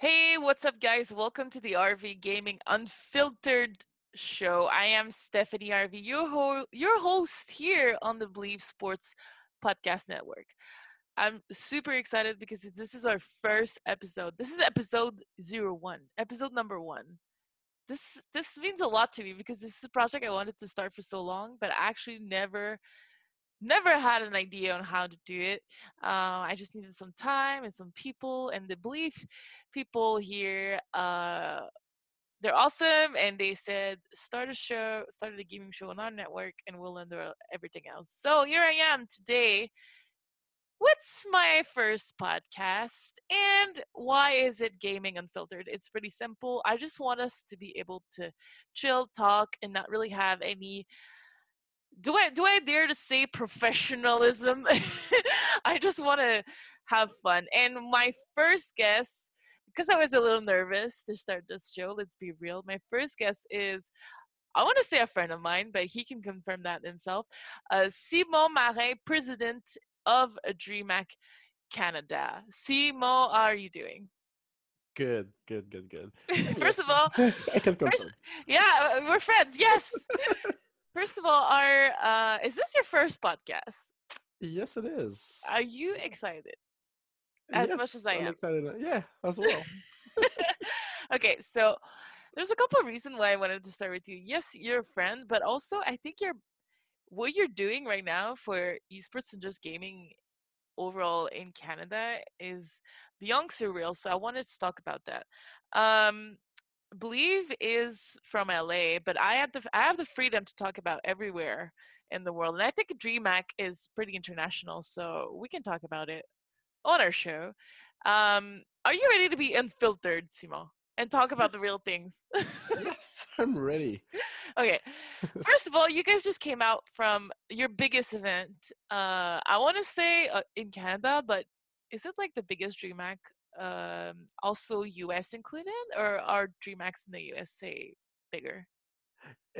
Hey, what's up, guys? Welcome to the RV Gaming Unfiltered show. I am Stephanie RV, your, ho- your host here on the Bleav Sports Podcast Network. I'm super excited because this is our first episode. This is episode zero one, episode number one. This this means a lot to me because this is a project I wanted to start for so long, but I actually never never had an idea on how to do it. Uh, I just needed some time and some people, and the Bleav people here, uh, they're awesome, and they said start a show, started a gaming show on our network, and we'll handle everything else. So here I am today. What's my first podcast and why is it gaming unfiltered? It's pretty simple. I just want us to be able to chill, talk, and not really have any do I do I dare to say professionalism? I just want to have fun. And my first guest, because I was a little nervous to start this show, let's be real. My first guest is I want to say a friend of mine, but he can confirm that himself. Uh, Simon Marin, president of DreamHack Canada. Simon, how are you doing? Good, good, good, good. first of all, I can confirm. first, yeah, we're friends. Yes. First of all, are uh, is this your first podcast? Yes, it is. Are you excited? As yes, much as I I'm am. excited. Yeah, as well. okay, so there's a couple of reasons why I wanted to start with you. Yes, you're a friend, but also I think you're what you're doing right now for esports and just gaming overall in Canada is beyond surreal. So I wanted to talk about that. Um, Bleav is from LA, but I have the I have the freedom to talk about everywhere in the world, and I think DreamHack is pretty international, so we can talk about it on our show. Um, are you ready to be unfiltered, Simon, and talk about the real things? yes, I'm ready. okay, first of all, you guys just came out from your biggest event. Uh, I want to say uh, in Canada, but is it like the biggest DreamHack um, also US included, or are DreamHacks in the USA bigger?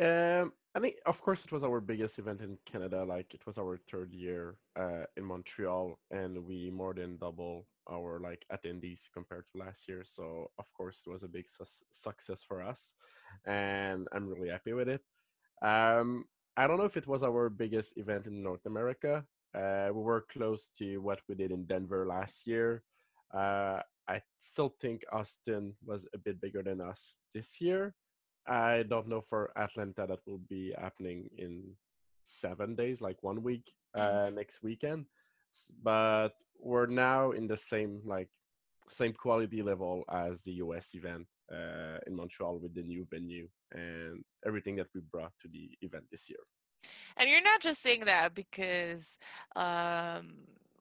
Um, I think, of course, it was our biggest event in Canada. Like, it was our third year uh, in Montreal, and we more than double our like attendees compared to last year. So, of course, it was a big su- success for us, and I'm really happy with it. Um, I don't know if it was our biggest event in North America. Uh, we were close to what we did in Denver last year. Uh, I still think Austin was a bit bigger than us this year. I don't know for Atlanta that will be happening in seven days, like one week uh, next weekend. But we're now in the same like same quality level as the US event uh, in Montreal with the new venue and everything that we brought to the event this year. And you're not just saying that because um,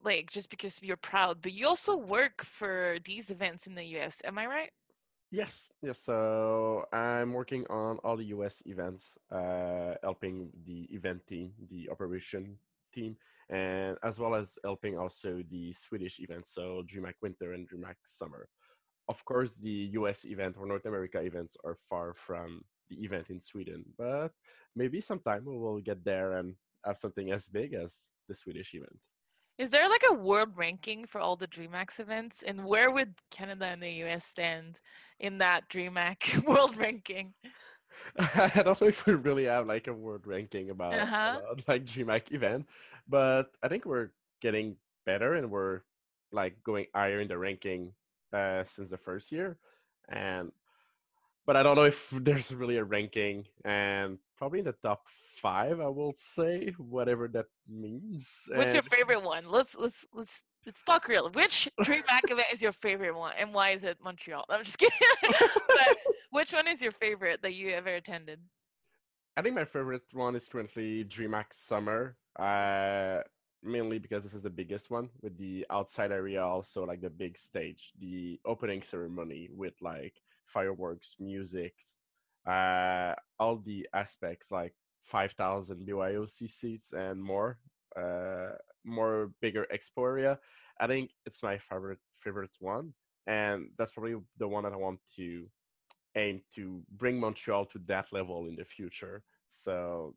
like just because you're proud, but you also work for these events in the US. Am I right? Yes, yes. So I'm working on all the US events, uh, helping the event team, the operation team, and as well as helping also the Swedish events, so DreamHack Winter and DreamHack Summer. Of course, the US event or North America events are far from the event in Sweden, but maybe sometime we will get there and have something as big as the Swedish event. Is there like a world ranking for all the DreamHack events? And where would Canada and the US stand in that DreamHack world ranking? I don't know if we really have like a world ranking about, Uh-huh. about like DreamHack event, but I think we're getting better and we're like going higher in the ranking uh, since the first year. And but I don't know if there's really a ranking and probably in the top five, I will say, whatever that means. What's and your favorite one? Let's let's let's let's talk real. Which DreamHack event is your favorite one, and why is it Montreal? I'm just kidding. but which one is your favorite that you ever attended? I think my favorite one is currently DreamHack Summer. Uh, mainly because this is the biggest one with the outside area, also like the big stage, the opening ceremony with like fireworks, music, uh, all the aspects like 5,000 BYOC seats and more, uh, more bigger expo area. I think it's my favorite favorite one, and that's probably the one that I want to aim to bring Montreal to that level in the future. So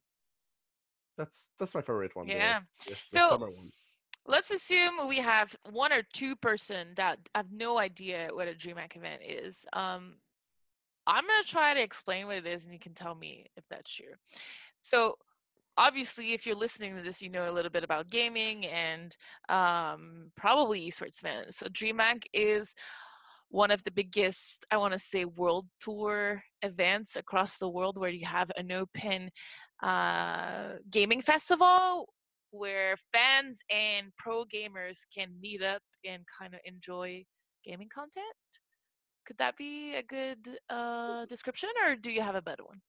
that's that's my favorite one. Yeah. The, the, So- summer one. Let's assume we have one or two person that have no idea what a DreamHack event is. Um, I'm gonna try to explain what it is, and you can tell me if that's true. So, obviously, if you're listening to this, you know a little bit about gaming and um, probably esports events. So, DreamHack is one of the biggest, I want to say, world tour events across the world where you have an open uh, gaming festival where fans and pro gamers can meet up and kind of enjoy gaming content. Could that be a good uh, description, or do you have a better one?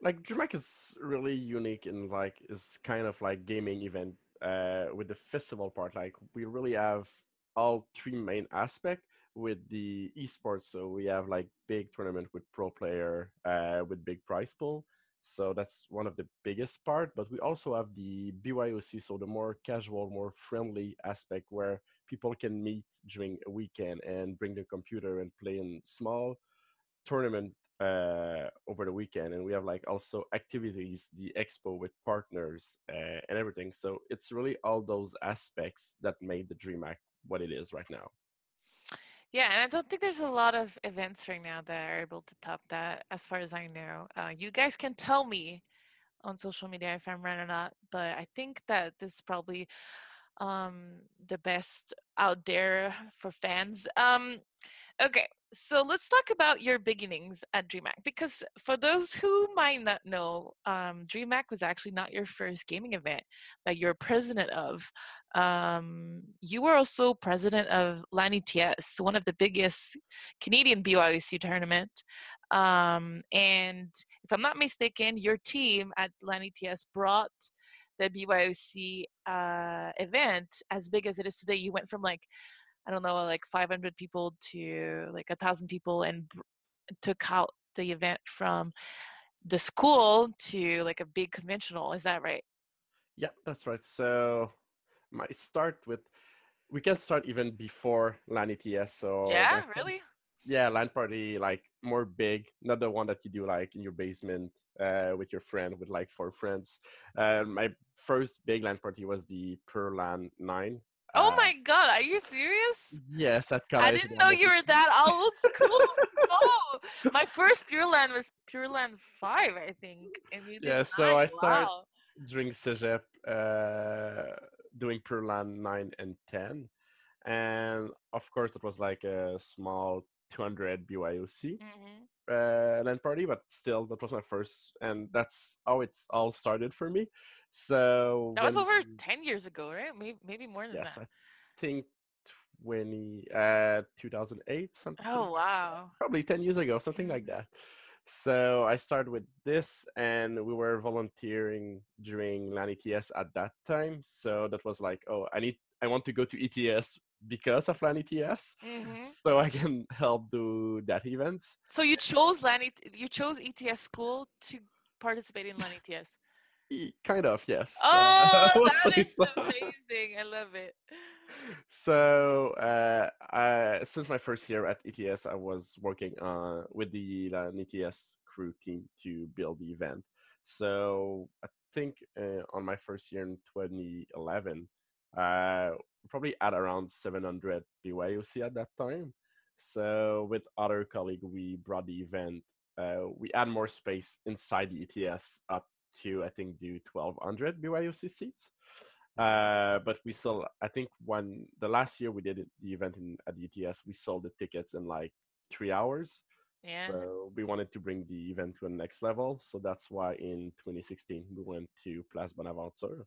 like DreamHack is really unique in like is kind of like gaming event uh with the festival part like we really have all three main aspect with the esports so we have like big tournament with pro player uh with big prize pool so that's one of the biggest part but we also have the BYOC so the more casual more friendly aspect where people can meet during a weekend and bring their computer and play in small tournament uh over the weekend. And we have like also activities the expo with partners uh, and everything. So it's really all those aspects that made the DreamHack what it is right now Yeah, and I don't think there's a lot of events right now that are able to top that, as far as I know. Uh, you guys can tell me on social media if I'm right or not, but I think that this is probably um, the best out there for fans. Um, okay, so let's talk about your beginnings at DreamHack because for those who might not know, um, DreamHack was actually not your first gaming event that you're president of. Um, you were also president of LAN ETS, one of the biggest Canadian BYOC tournament. Um, and if I'm not mistaken, your team at LAN ETS brought the BYOC uh, event as big as it is today. You went from like I don't know, like 500 people to like a thousand people, and br- took out the event from the school to like a big conventional. Is that right? yeah that's right so my start with we can start even before LAN ETS so yeah, really. yeah LAN party like more big not the one that you do like in your basement uh, with your friend with like four friends uh, my first big LAN party was the Per LAN 9 Oh uh, my god, are you serious? yes at college. I didn't know you were that old school. no, my first Pure Land was Pure Land Five, I think. Yeah, so nine. I start- Wow. during Cégep, uh, doing Per LAN 9 and 10. And of course, it was like a small 200 BYOC Mhm. Uh, LAN party, but still, that was my first. And that's how it's all started for me. So That was over we- ten years ago, right? Maybe maybe more than yes, that. I think 20, uh, 2008, something. Oh wow. probably 10 years ago, something like that. So I started with this, and we were volunteering during LAN ETS at that time. So that was like, oh, I need, I want to go to ETS because of LAN ETS, hmm so I can help do that events. So you chose LAN, you chose ETS school to participate in LAN ETS. Kind of, yes. Oh, that is so. amazing! I love it. so uh, I, since my first year at ETS, I was working uh, with the LAN ETS crew team to build the event. So I think uh, on my first year in 2011, uh, probably at around 700 BYOC at that time. So with other colleague, we brought the event. Uh, we add more space inside the ETS up to I think do 1200 BYOC seats. Uh, but we still, I think, when the last year we did it, the event in at the ETS, we sold the tickets in like three hours. Yeah. So we wanted to bring the event to a next level. So that's why in 2016 we went to Place Bonaventure.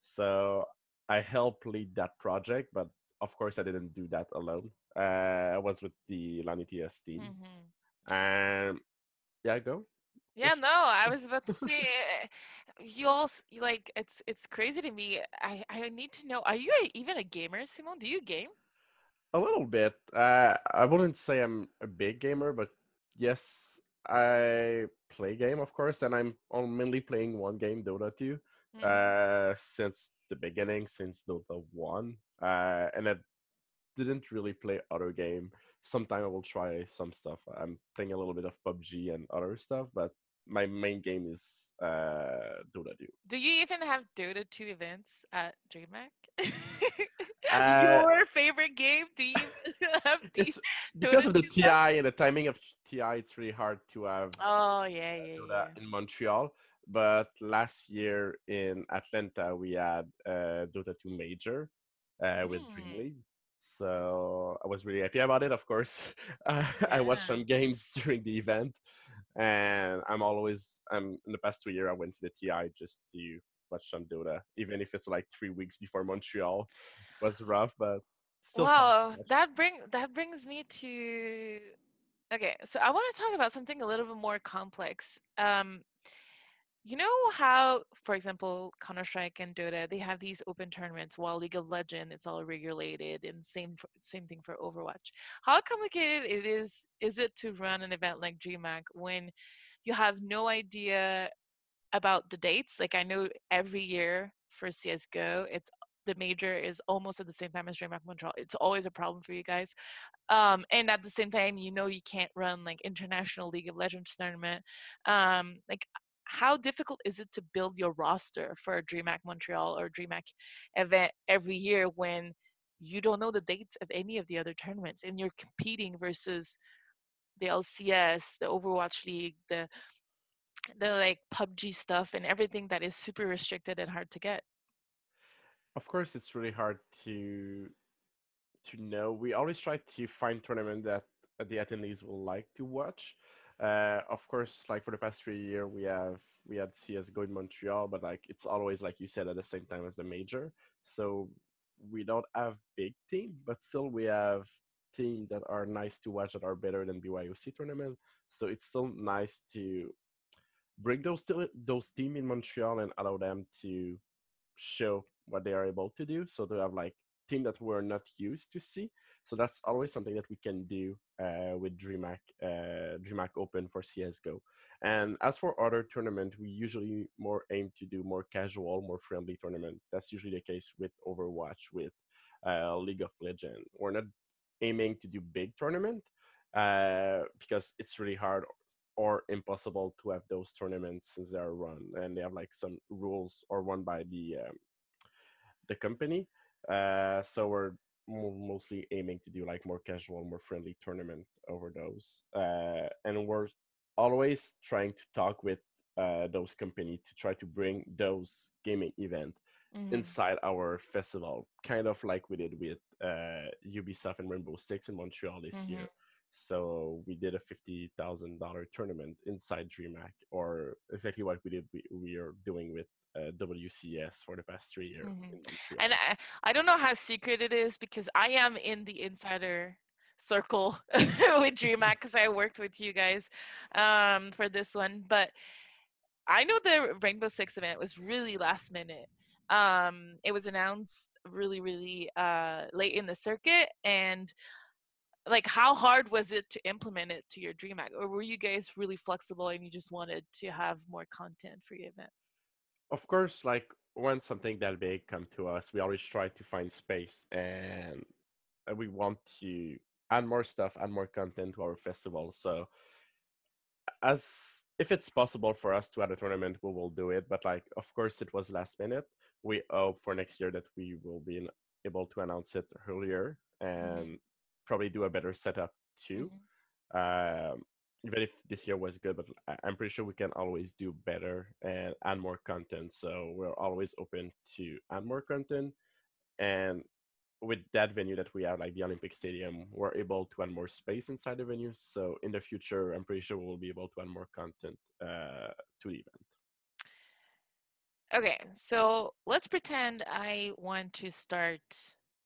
So I helped lead that project, but of course I didn't do that alone. Uh, I was with the LAN ETS team, Mhm. and yeah, go. Yeah, no, I was about to say uh, you also like it's it's crazy to me. I I need to know, are you a, even a gamer, Simon? Do you game? A little bit. Uh, I wouldn't say I'm a big gamer, but yes, I play game, of course, and I'm mainly playing one game, Dota 2, Mhm. uh, since the beginning, since Dota 1, uh, and I didn't really play other game. Sometime I will try some stuff. I'm playing a little bit of PUBG and other stuff, but my main game is uh, Dota 2. Do you even have Dota 2 events at DreamHack? Uh, Your favorite game? Do you have these? It's because of the 2 stuff? TI and the timing of TI. It's really hard to have Oh, yeah, yeah, do yeah. that in Montreal. But last year in Atlanta, we had uh, Dota 2 Major uh, with Dream Hmm. League. So I was really happy about it, of course. Uh, I watched some games during the event. And I'm always, I'm, in the past two years, I went to the TI just to watch some Dota, even if it's like three weeks before Montreal. It was rough, but still. Wow, that bring that brings me to okay. So I want to talk about something a little bit more complex. Um, you know how, for example, Counter Strike and Dota, they have these open tournaments. While League of Legends, it's all regulated, and same same thing for Overwatch. How complicated it is is it to run an event like DreamHack when you have no idea about the dates? Like I know every year for CS:GO, it's the major is almost at the same time as DreamHack Montreal. It's always a problem for you guys. Um, and at the same time, you know you can't run like international League of Legends tournament. Um, like how difficult is it to build your roster for a DreamHack Montreal or DreamHack event every year when you don't know the dates of any of the other tournaments and you're competing versus the LCS, the Overwatch League, the the like PUBG stuff and everything that is super restricted and hard to get. of course it's really hard to to know we always try to find tournament that the attendees will like to watch uh, of course like for the past three year we have we had csgo in montreal but like it's always like you said at the same time as the major so we don't have big team but still we have team that are nice to watch that are better than byoc tournament so it's still nice to bring those still those team in montreal and allow them to show what they are able to do. So to have like team that we're not used to see. So that's always something that we can do uh, with DreamHack, uh, DreamHack Open for CS:GO. And as for other tournament, we usually more aim to do more casual, more friendly tournament. That's usually the case with Overwatch, with uh, League of Legends. We're not aiming to do big tournament uh, because it's really hard or impossible to have those tournaments since they are run and they have like some rules or run by the um, the company. Uh, so we're mostly aiming to do like more casual, more friendly tournament over those, uh, and we're always trying to talk with uh, those company to try to bring those gaming event Mhm. inside our festival, kind of like we did with uh, Ubisoft and Rainbow Six in Montreal this year. So we did a fifty thousand dollar tournament inside DreamHack, or exactly what we did. We, we are doing with uh, WCS for the past three years. Mhm. And I, I don't know how secret it is because I am in the insider circle with DreamHack because I worked with you guys um, for this one. But I know the Rainbow Six event was really last minute. Um, it was announced really, really uh, late in the circuit. And like, how hard was it to implement it to your DreamHack? Or were you guys really flexible and you just wanted to have more content for your event? Of course, like when something that big come to us, we always try to find space and uh, we want to add more stuff, add more content to our festival. So as if it's possible for us to add a tournament, we will do it. But like, of course, it was last minute. We hope for next year that we will be able to announce it earlier and probably do a better setup too. Mhm. Um, even if this year was good, but I'm pretty sure we can always do better and add more content. So we're always open to add more content. And with that venue that we have, like the Olympic Stadium, we're able to add more space inside the venue. So in the future, I'm pretty sure we'll be able to add more content uh, to the event. Okay, so let's pretend I want to start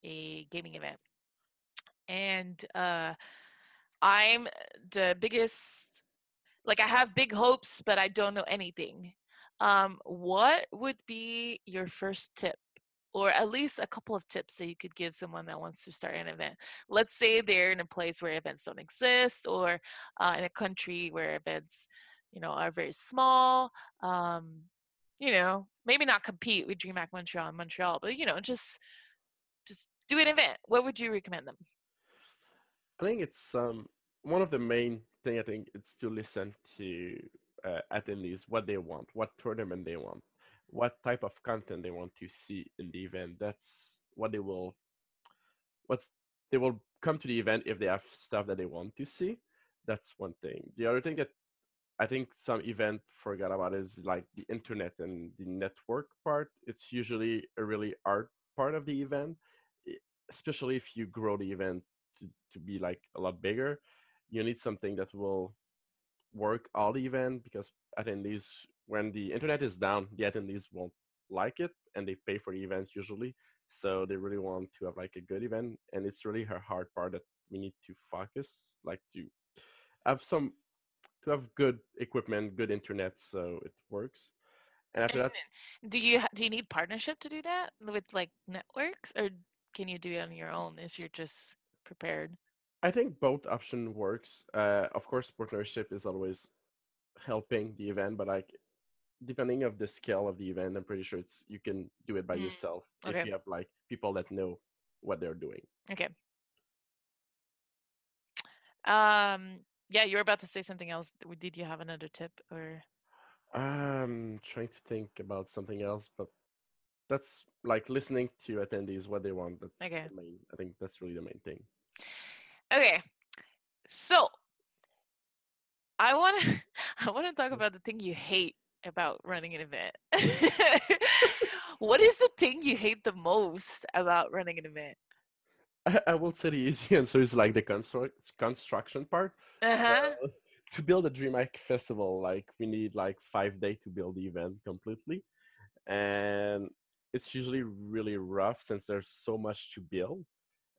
a gaming event. And uh, I'm the biggest, like, I have big hopes, but I don't know anything. Um, what would be your first tip? Or at least a couple of tips that you could give someone that wants to start an event. Let's say they're in a place where events don't exist, or uh, in a country where events, you know, are very small. Um, you know, maybe not compete with DreamHack Montreal Montreal, but you know, just just do an event. What would you recommend them? I think it's um one of the main thing I think it's to listen to uh, attendees what they want, what tournament they want, what type of content they want to see in the event. That's what they will what's they will come to the event if they have stuff that they want to see. That's one thing. The other thing that I think some event forgot about is like the internet and the network part. It's usually a really art part of the event, especially if you grow the event to, to be like a lot bigger. You need something that will work all the event because attendees, when the internet is down, the attendees won't like it and they pay for the event usually. So they really want to have like a good event, and it's really a hard part that we need to focus, like to have some to have good equipment, good internet, so it works. And after that, mm-hmm. do you do you need partnership to do that with like networks, or can you do it on your own if you're just prepared? I think both option works. Uh, of course, partnership is always helping the event, but like depending of the scale of the event, I'm pretty sure it's you can do it by Mm, yourself okay. if you have like people that know what they're doing. Okay. Um. Yeah, you were about to say something else. Did you have another tip or? I'm trying to think about something else, but that's like listening to attendees what they want. That's Okay. the main. I think that's really the main thing. Okay. So I want to I want to talk about the thing you hate about running an event. what is the thing you hate the most about running an event? I, I will say the easy answer is like the construct construction part. Uh-huh. To build a DreamHack festival, like we need like five days to build the event completely, and it's usually really rough since there's so much to build,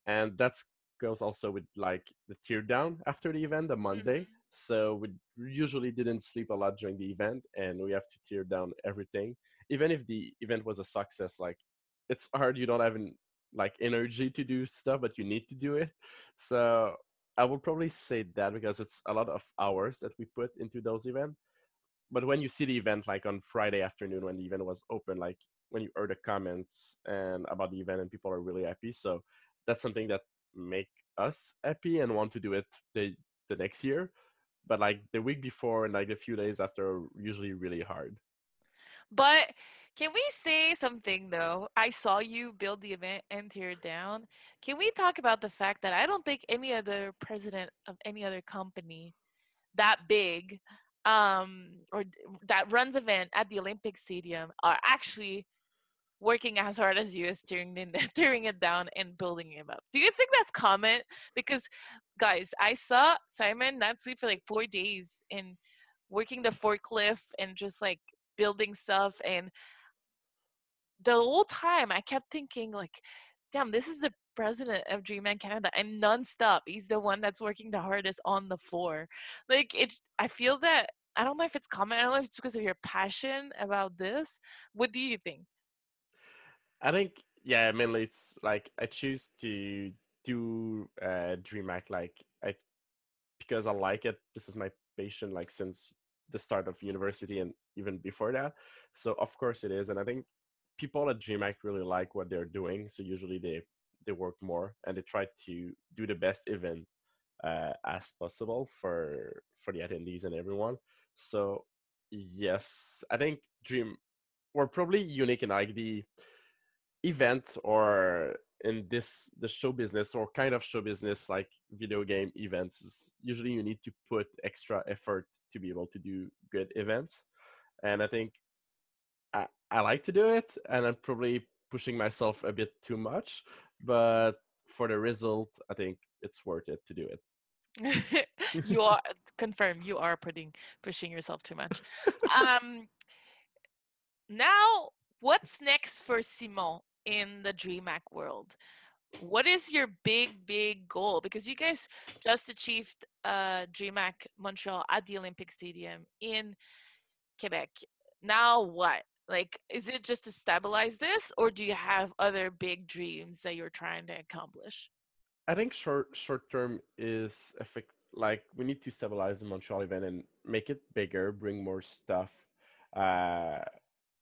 and that's goes also with like the tear down after the event, the Monday. Mm-hmm. So we usually didn't sleep a lot during the event, and we have to tear down everything. Even if the event was a success, like it's hard. You don't have en- like energy to do stuff, but you need to do it. So I will probably say that because it's a lot of hours that we put into those events. But when you see the event, like on Friday afternoon when the event was open, like when you heard the comments and about the event and people are really happy, so that's something that make us happy and want to do it the the next year. But like the week before and like a few days after, usually really hard. But can we say something though? I saw you build the event and tear it down. Can we talk about the fact that I don't think any other president of any other company that big um or that runs event at the Olympic Stadium are actually working as hard as you is tearing it, tearing it down and building it up. Do you think that's common? Because guys, I saw Simon not sleep for like four days and working the forklift and just like building stuff and the whole time I kept thinking like, damn, this is the president of Dreamland Canada and nonstop. He's the one that's working the hardest on the floor. Like it I feel that I don't know if it's common. I don't know if it's because of your passion about this. What do you think? I think yeah, mainly it's like I choose to do uh DreamHack like I because I like it. This is my passion like since the start of university and even before that. So of course it is, and I think people at DreamHack really like what they're doing. So usually they they work more and they try to do the best event uh, as possible for for the attendees and everyone. So yes, I think Dream we're probably unique in like the event or in this the show business or kind of show business like video game events is usually you need to put extra effort to be able to do good events. And i think i, I like to do it and i'm probably pushing myself a bit too much but for the result i think it's worth it to do it. You are confirmed you are putting pushing yourself too much. Um now what's next for simon in the DreamHack world. What is your big, big goal? Because you guys just achieved uh, DreamHack Montreal at the Olympic Stadium in Quebec. Now what? Like, is it just to stabilize this, or do you have other big dreams that you're trying to accomplish? I think short short term is effect like we need to stabilize the Montreal event and make it bigger, bring more stuff. Uh,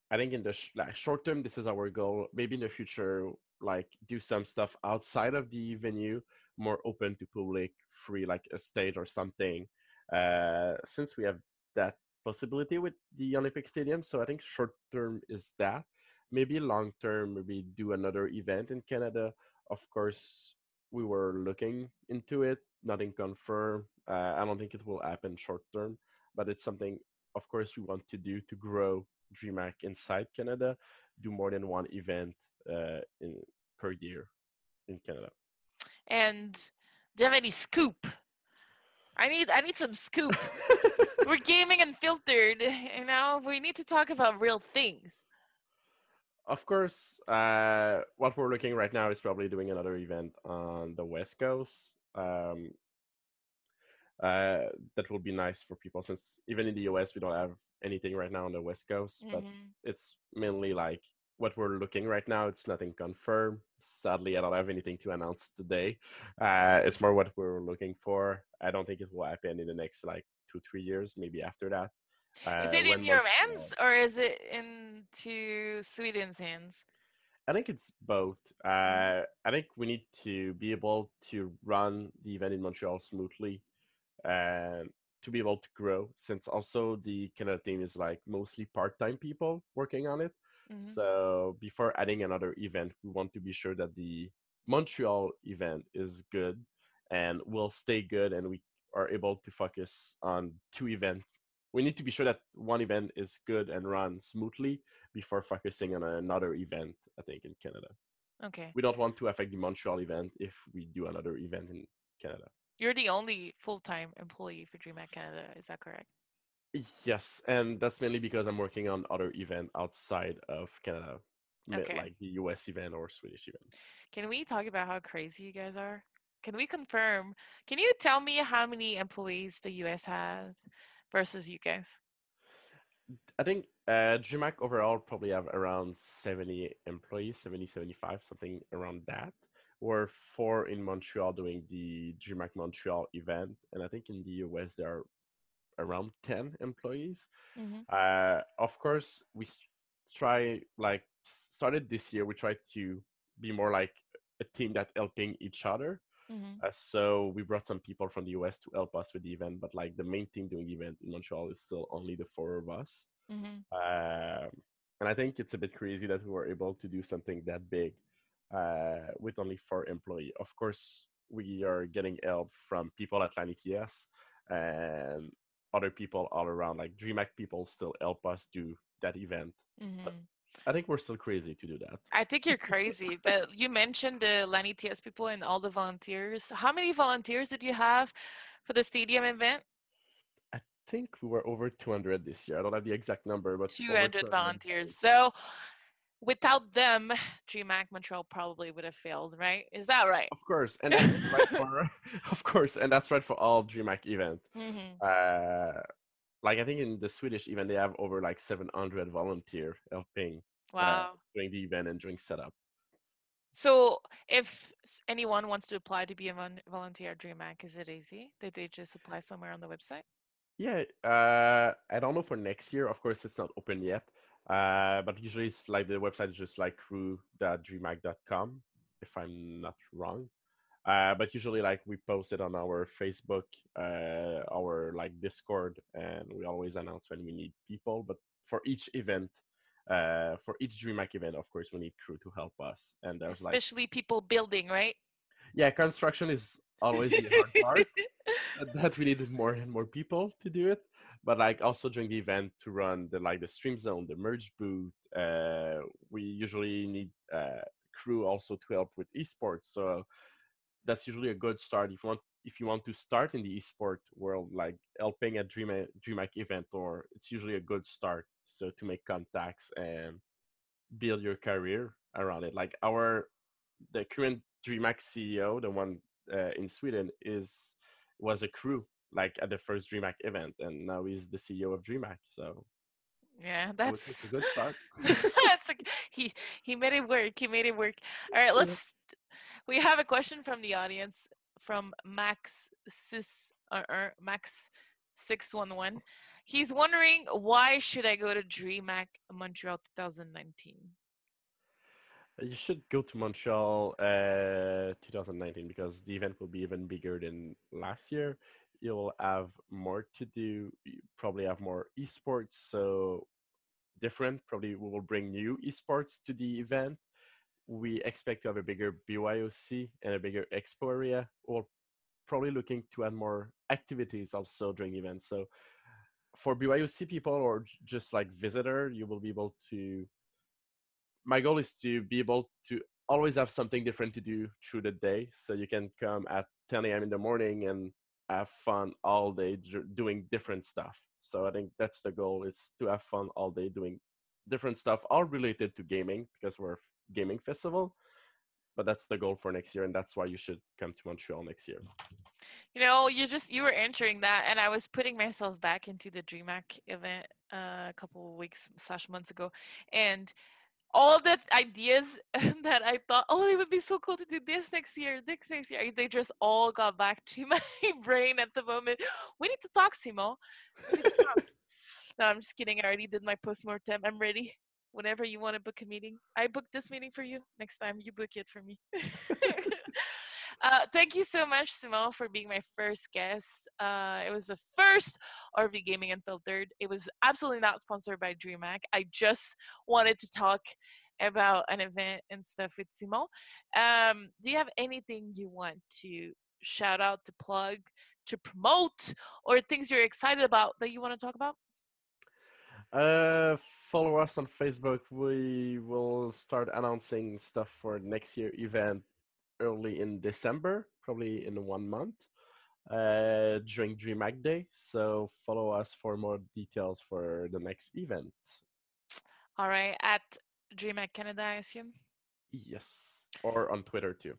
I think in the sh- like short term, this is our goal. Maybe in the future, like do some stuff outside of the venue, more open to public, free, like a stage or something. Uh, since we have that possibility with the Olympic Stadium, so I think short term is that. Maybe long term, maybe do another event in Canada. Of course, we were looking into it. Nothing confirmed. Uh, I don't think it will happen short term, but it's something, of course, we want to do to grow DreamHack inside Canada do more than one event uh, in per year in Canada. And do you have any scoop? I need I need some scoop. We're gaming unfiltered, you know. We need to talk about real things. Of course, uh, what we're looking right now is probably doing another event on the West Coast. Um, uh, that will be nice for people since even in the US we don't have anything right now on the West Coast, mm-hmm. but it's mainly like what we're looking right now. It's nothing confirmed. Sadly, I don't have anything to announce today. Uh, it's more what we're looking for. I don't think it will happen in the next like two, three years, maybe after that. Uh, is it in your hands or is it into Sweden's hands? I think it's both. Mm-hmm. Uh, I think we need to be able to run the event in Montreal smoothly and to be able to grow since also the Canada team is like mostly part-time people working on it. Mm-hmm. So before adding another event, we want to be sure that the Montreal event is good and will stay good and we are able to focus on two events. We need to be sure that one event is good and run smoothly before focusing on another event, I think, in Canada. Okay. We don't want to affect the Montreal event if we do another event in Canada. You're the only full-time employee for DreamHack Canada. Is that correct? Yes, and that's mainly because I'm working on other event outside of Canada, okay. like the US event or Swedish event. Can we talk about how crazy you guys are? Can we confirm? Can you tell me how many employees the US has versus you guys? I think uh, DreamHack overall probably have around 70 employees, 70, 75, something around that were four in Montreal doing the DreamHack Montreal event, and I think in the US there are around ten employees. Mm-hmm. Uh, of course, we try like started this year. We tried to be more like a team that helping each other. Mm-hmm. Uh, so we brought some people from the US to help us with the event, but like the main team doing the event in Montreal is still only the four of us. Mm-hmm. Uh, and I think it's a bit crazy that we were able to do something that big uh, with only four employee. Of course, we are getting help from people at Lanikias and other people all around. Like DreamHack people still help us do that event. Mm-hmm. I think we're still crazy to do that. I think you're crazy, but you mentioned the Lanikias people and all the volunteers. How many volunteers did you have for the stadium event? I think we were over 200 this year. I don't have the exact number, but 200 volunteers. So without them, DreamHack Montreal probably would have failed, right? Is that right? Of course, and that's right for, of course, and that's right for all DreamHack event. Mm-hmm. Uh, like I think in the Swedish event, they have over like 700 volunteer helping uh, wow. uh, during the event and during setup. So, if anyone wants to apply to be a volunteer at DreamHack, is it easy? Did they just apply somewhere on the website? Yeah, uh, I don't know for next year. Of course, it's not open yet. Uh, but usually it's like the website is just like crew.dreamhack.com, if I'm not wrong. Uh, but usually like we post it on our Facebook, uh, our like Discord, and we always announce when we need people. But for each event, uh, for each DreamHack event, of course, we need crew to help us. And there's Especially like, people building, right? yeah, construction is always the hard part. that we needed more and more people to do it. But like also during the event to run the like the stream zone, the merge boot, uh, we usually need uh, crew also to help with esports. So that's usually a good start if you want if you want to start in the esport world, like helping a Dream DreamHack event, or it's usually a good start. So to make contacts and build your career around it. Like our the current DreamHack CEO, the one uh, in Sweden, is was a crew like at the first DreamHack event, and now he's the CEO of DreamHack. So yeah, that's it's a good start. that's like he he made it work. He made it work. All right, let's. We have a question from the audience from Max Sis or, or Max six one one. He's wondering why should I go to DreamHack Montreal 2019? You should go to Montreal uh, 2019 because the event will be even bigger than last year. You'll have more to do. You probably have more esports, so different. Probably we will bring new esports to the event. We expect to have a bigger BYOC and a bigger expo area. We're probably looking to add more activities also during the event. So for BYOC people or just like visitor, you will be able to my goal is to be able to always have something different to do through the day. So you can come at 10 a.m in the morning and have fun all day doing different stuff. So i think that's the goal is to have fun all day doing different stuff all related to gaming because we're gaming festival. But that's the goal for next year and that's why you should come to montreal next year. You know you just you were answering that and i was putting myself back into the dreamhack event uh, a couple weeks slash months ago. And all the ideas that I thought, oh, it would be so cool to do this next year, this next year, they just all got back to my brain at the moment. We need to talk, Simo. Talk. no, I'm just kidding. I already did my postmortem. I'm ready. Whenever you want to book a meeting, I booked this meeting for you. Next time, you book it for me. Uh, thank you so much, Simone, for being my first guest. Uh, it was the first RV Gaming Unfiltered. It was absolutely not sponsored by DreamHack. I just wanted to talk about an event and stuff with Simon. Um, do you have anything you want to shout out, to plug, to promote, or things you're excited about that you want to talk about? Uh, follow us on Facebook. We will start announcing stuff for next year event early in December, probably in one month, uh, during DreamHack Day. So follow us for more details for the next event. All right, at DreamHack Canada, I assume. Yes, or on Twitter too.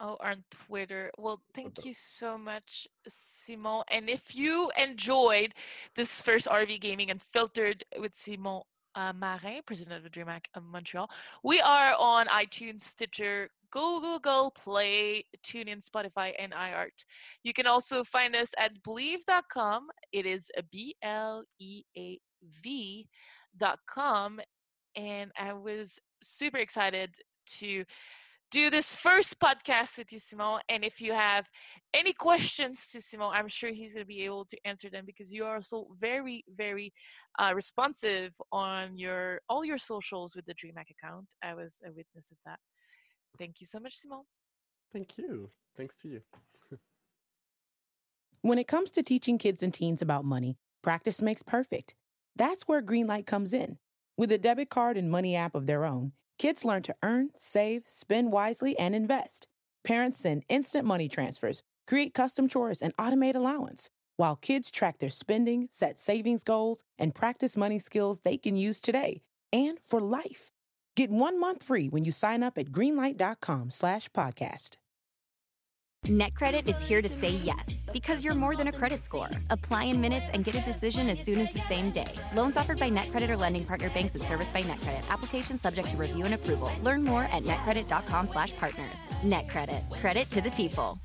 Oh, on Twitter. Well, thank you so much, Simon. And if you enjoyed this first RV Gaming Unfiltered with Simon uh, Marin, president of DreamHack of Montreal, we are on iTunes, Stitcher, Google, Play, TuneIn, Spotify, and iHeart. You can also find us at bleav.com. It is B L E A V.com. And I was super excited to do this first podcast with you, Simon. And if you have any questions to Simon, I'm sure he's going to be able to answer them because you are also very, very uh, responsive on your all your socials with the DreamHack account. I was a witness of that. Thank you so much, Simon. Thank you. Thanks to you. when it comes to teaching kids and teens about money, practice makes perfect. That's where Greenlight comes in. With a debit card and money app of their own, kids learn to earn, save, spend wisely, and invest. Parents send instant money transfers, create custom chores, and automate allowance, while kids track their spending, set savings goals, and practice money skills they can use today and for life. Get one month free when you sign up at greenlight.com slash podcast. NetCredit is here to say yes because you're more than a credit score. Apply in minutes and get a decision as soon as the same day. Loans offered by NetCredit or lending partner banks and serviced by NetCredit. Application subject to review and approval. Learn more at netcredit.com slash partners. NetCredit. Credit to the people.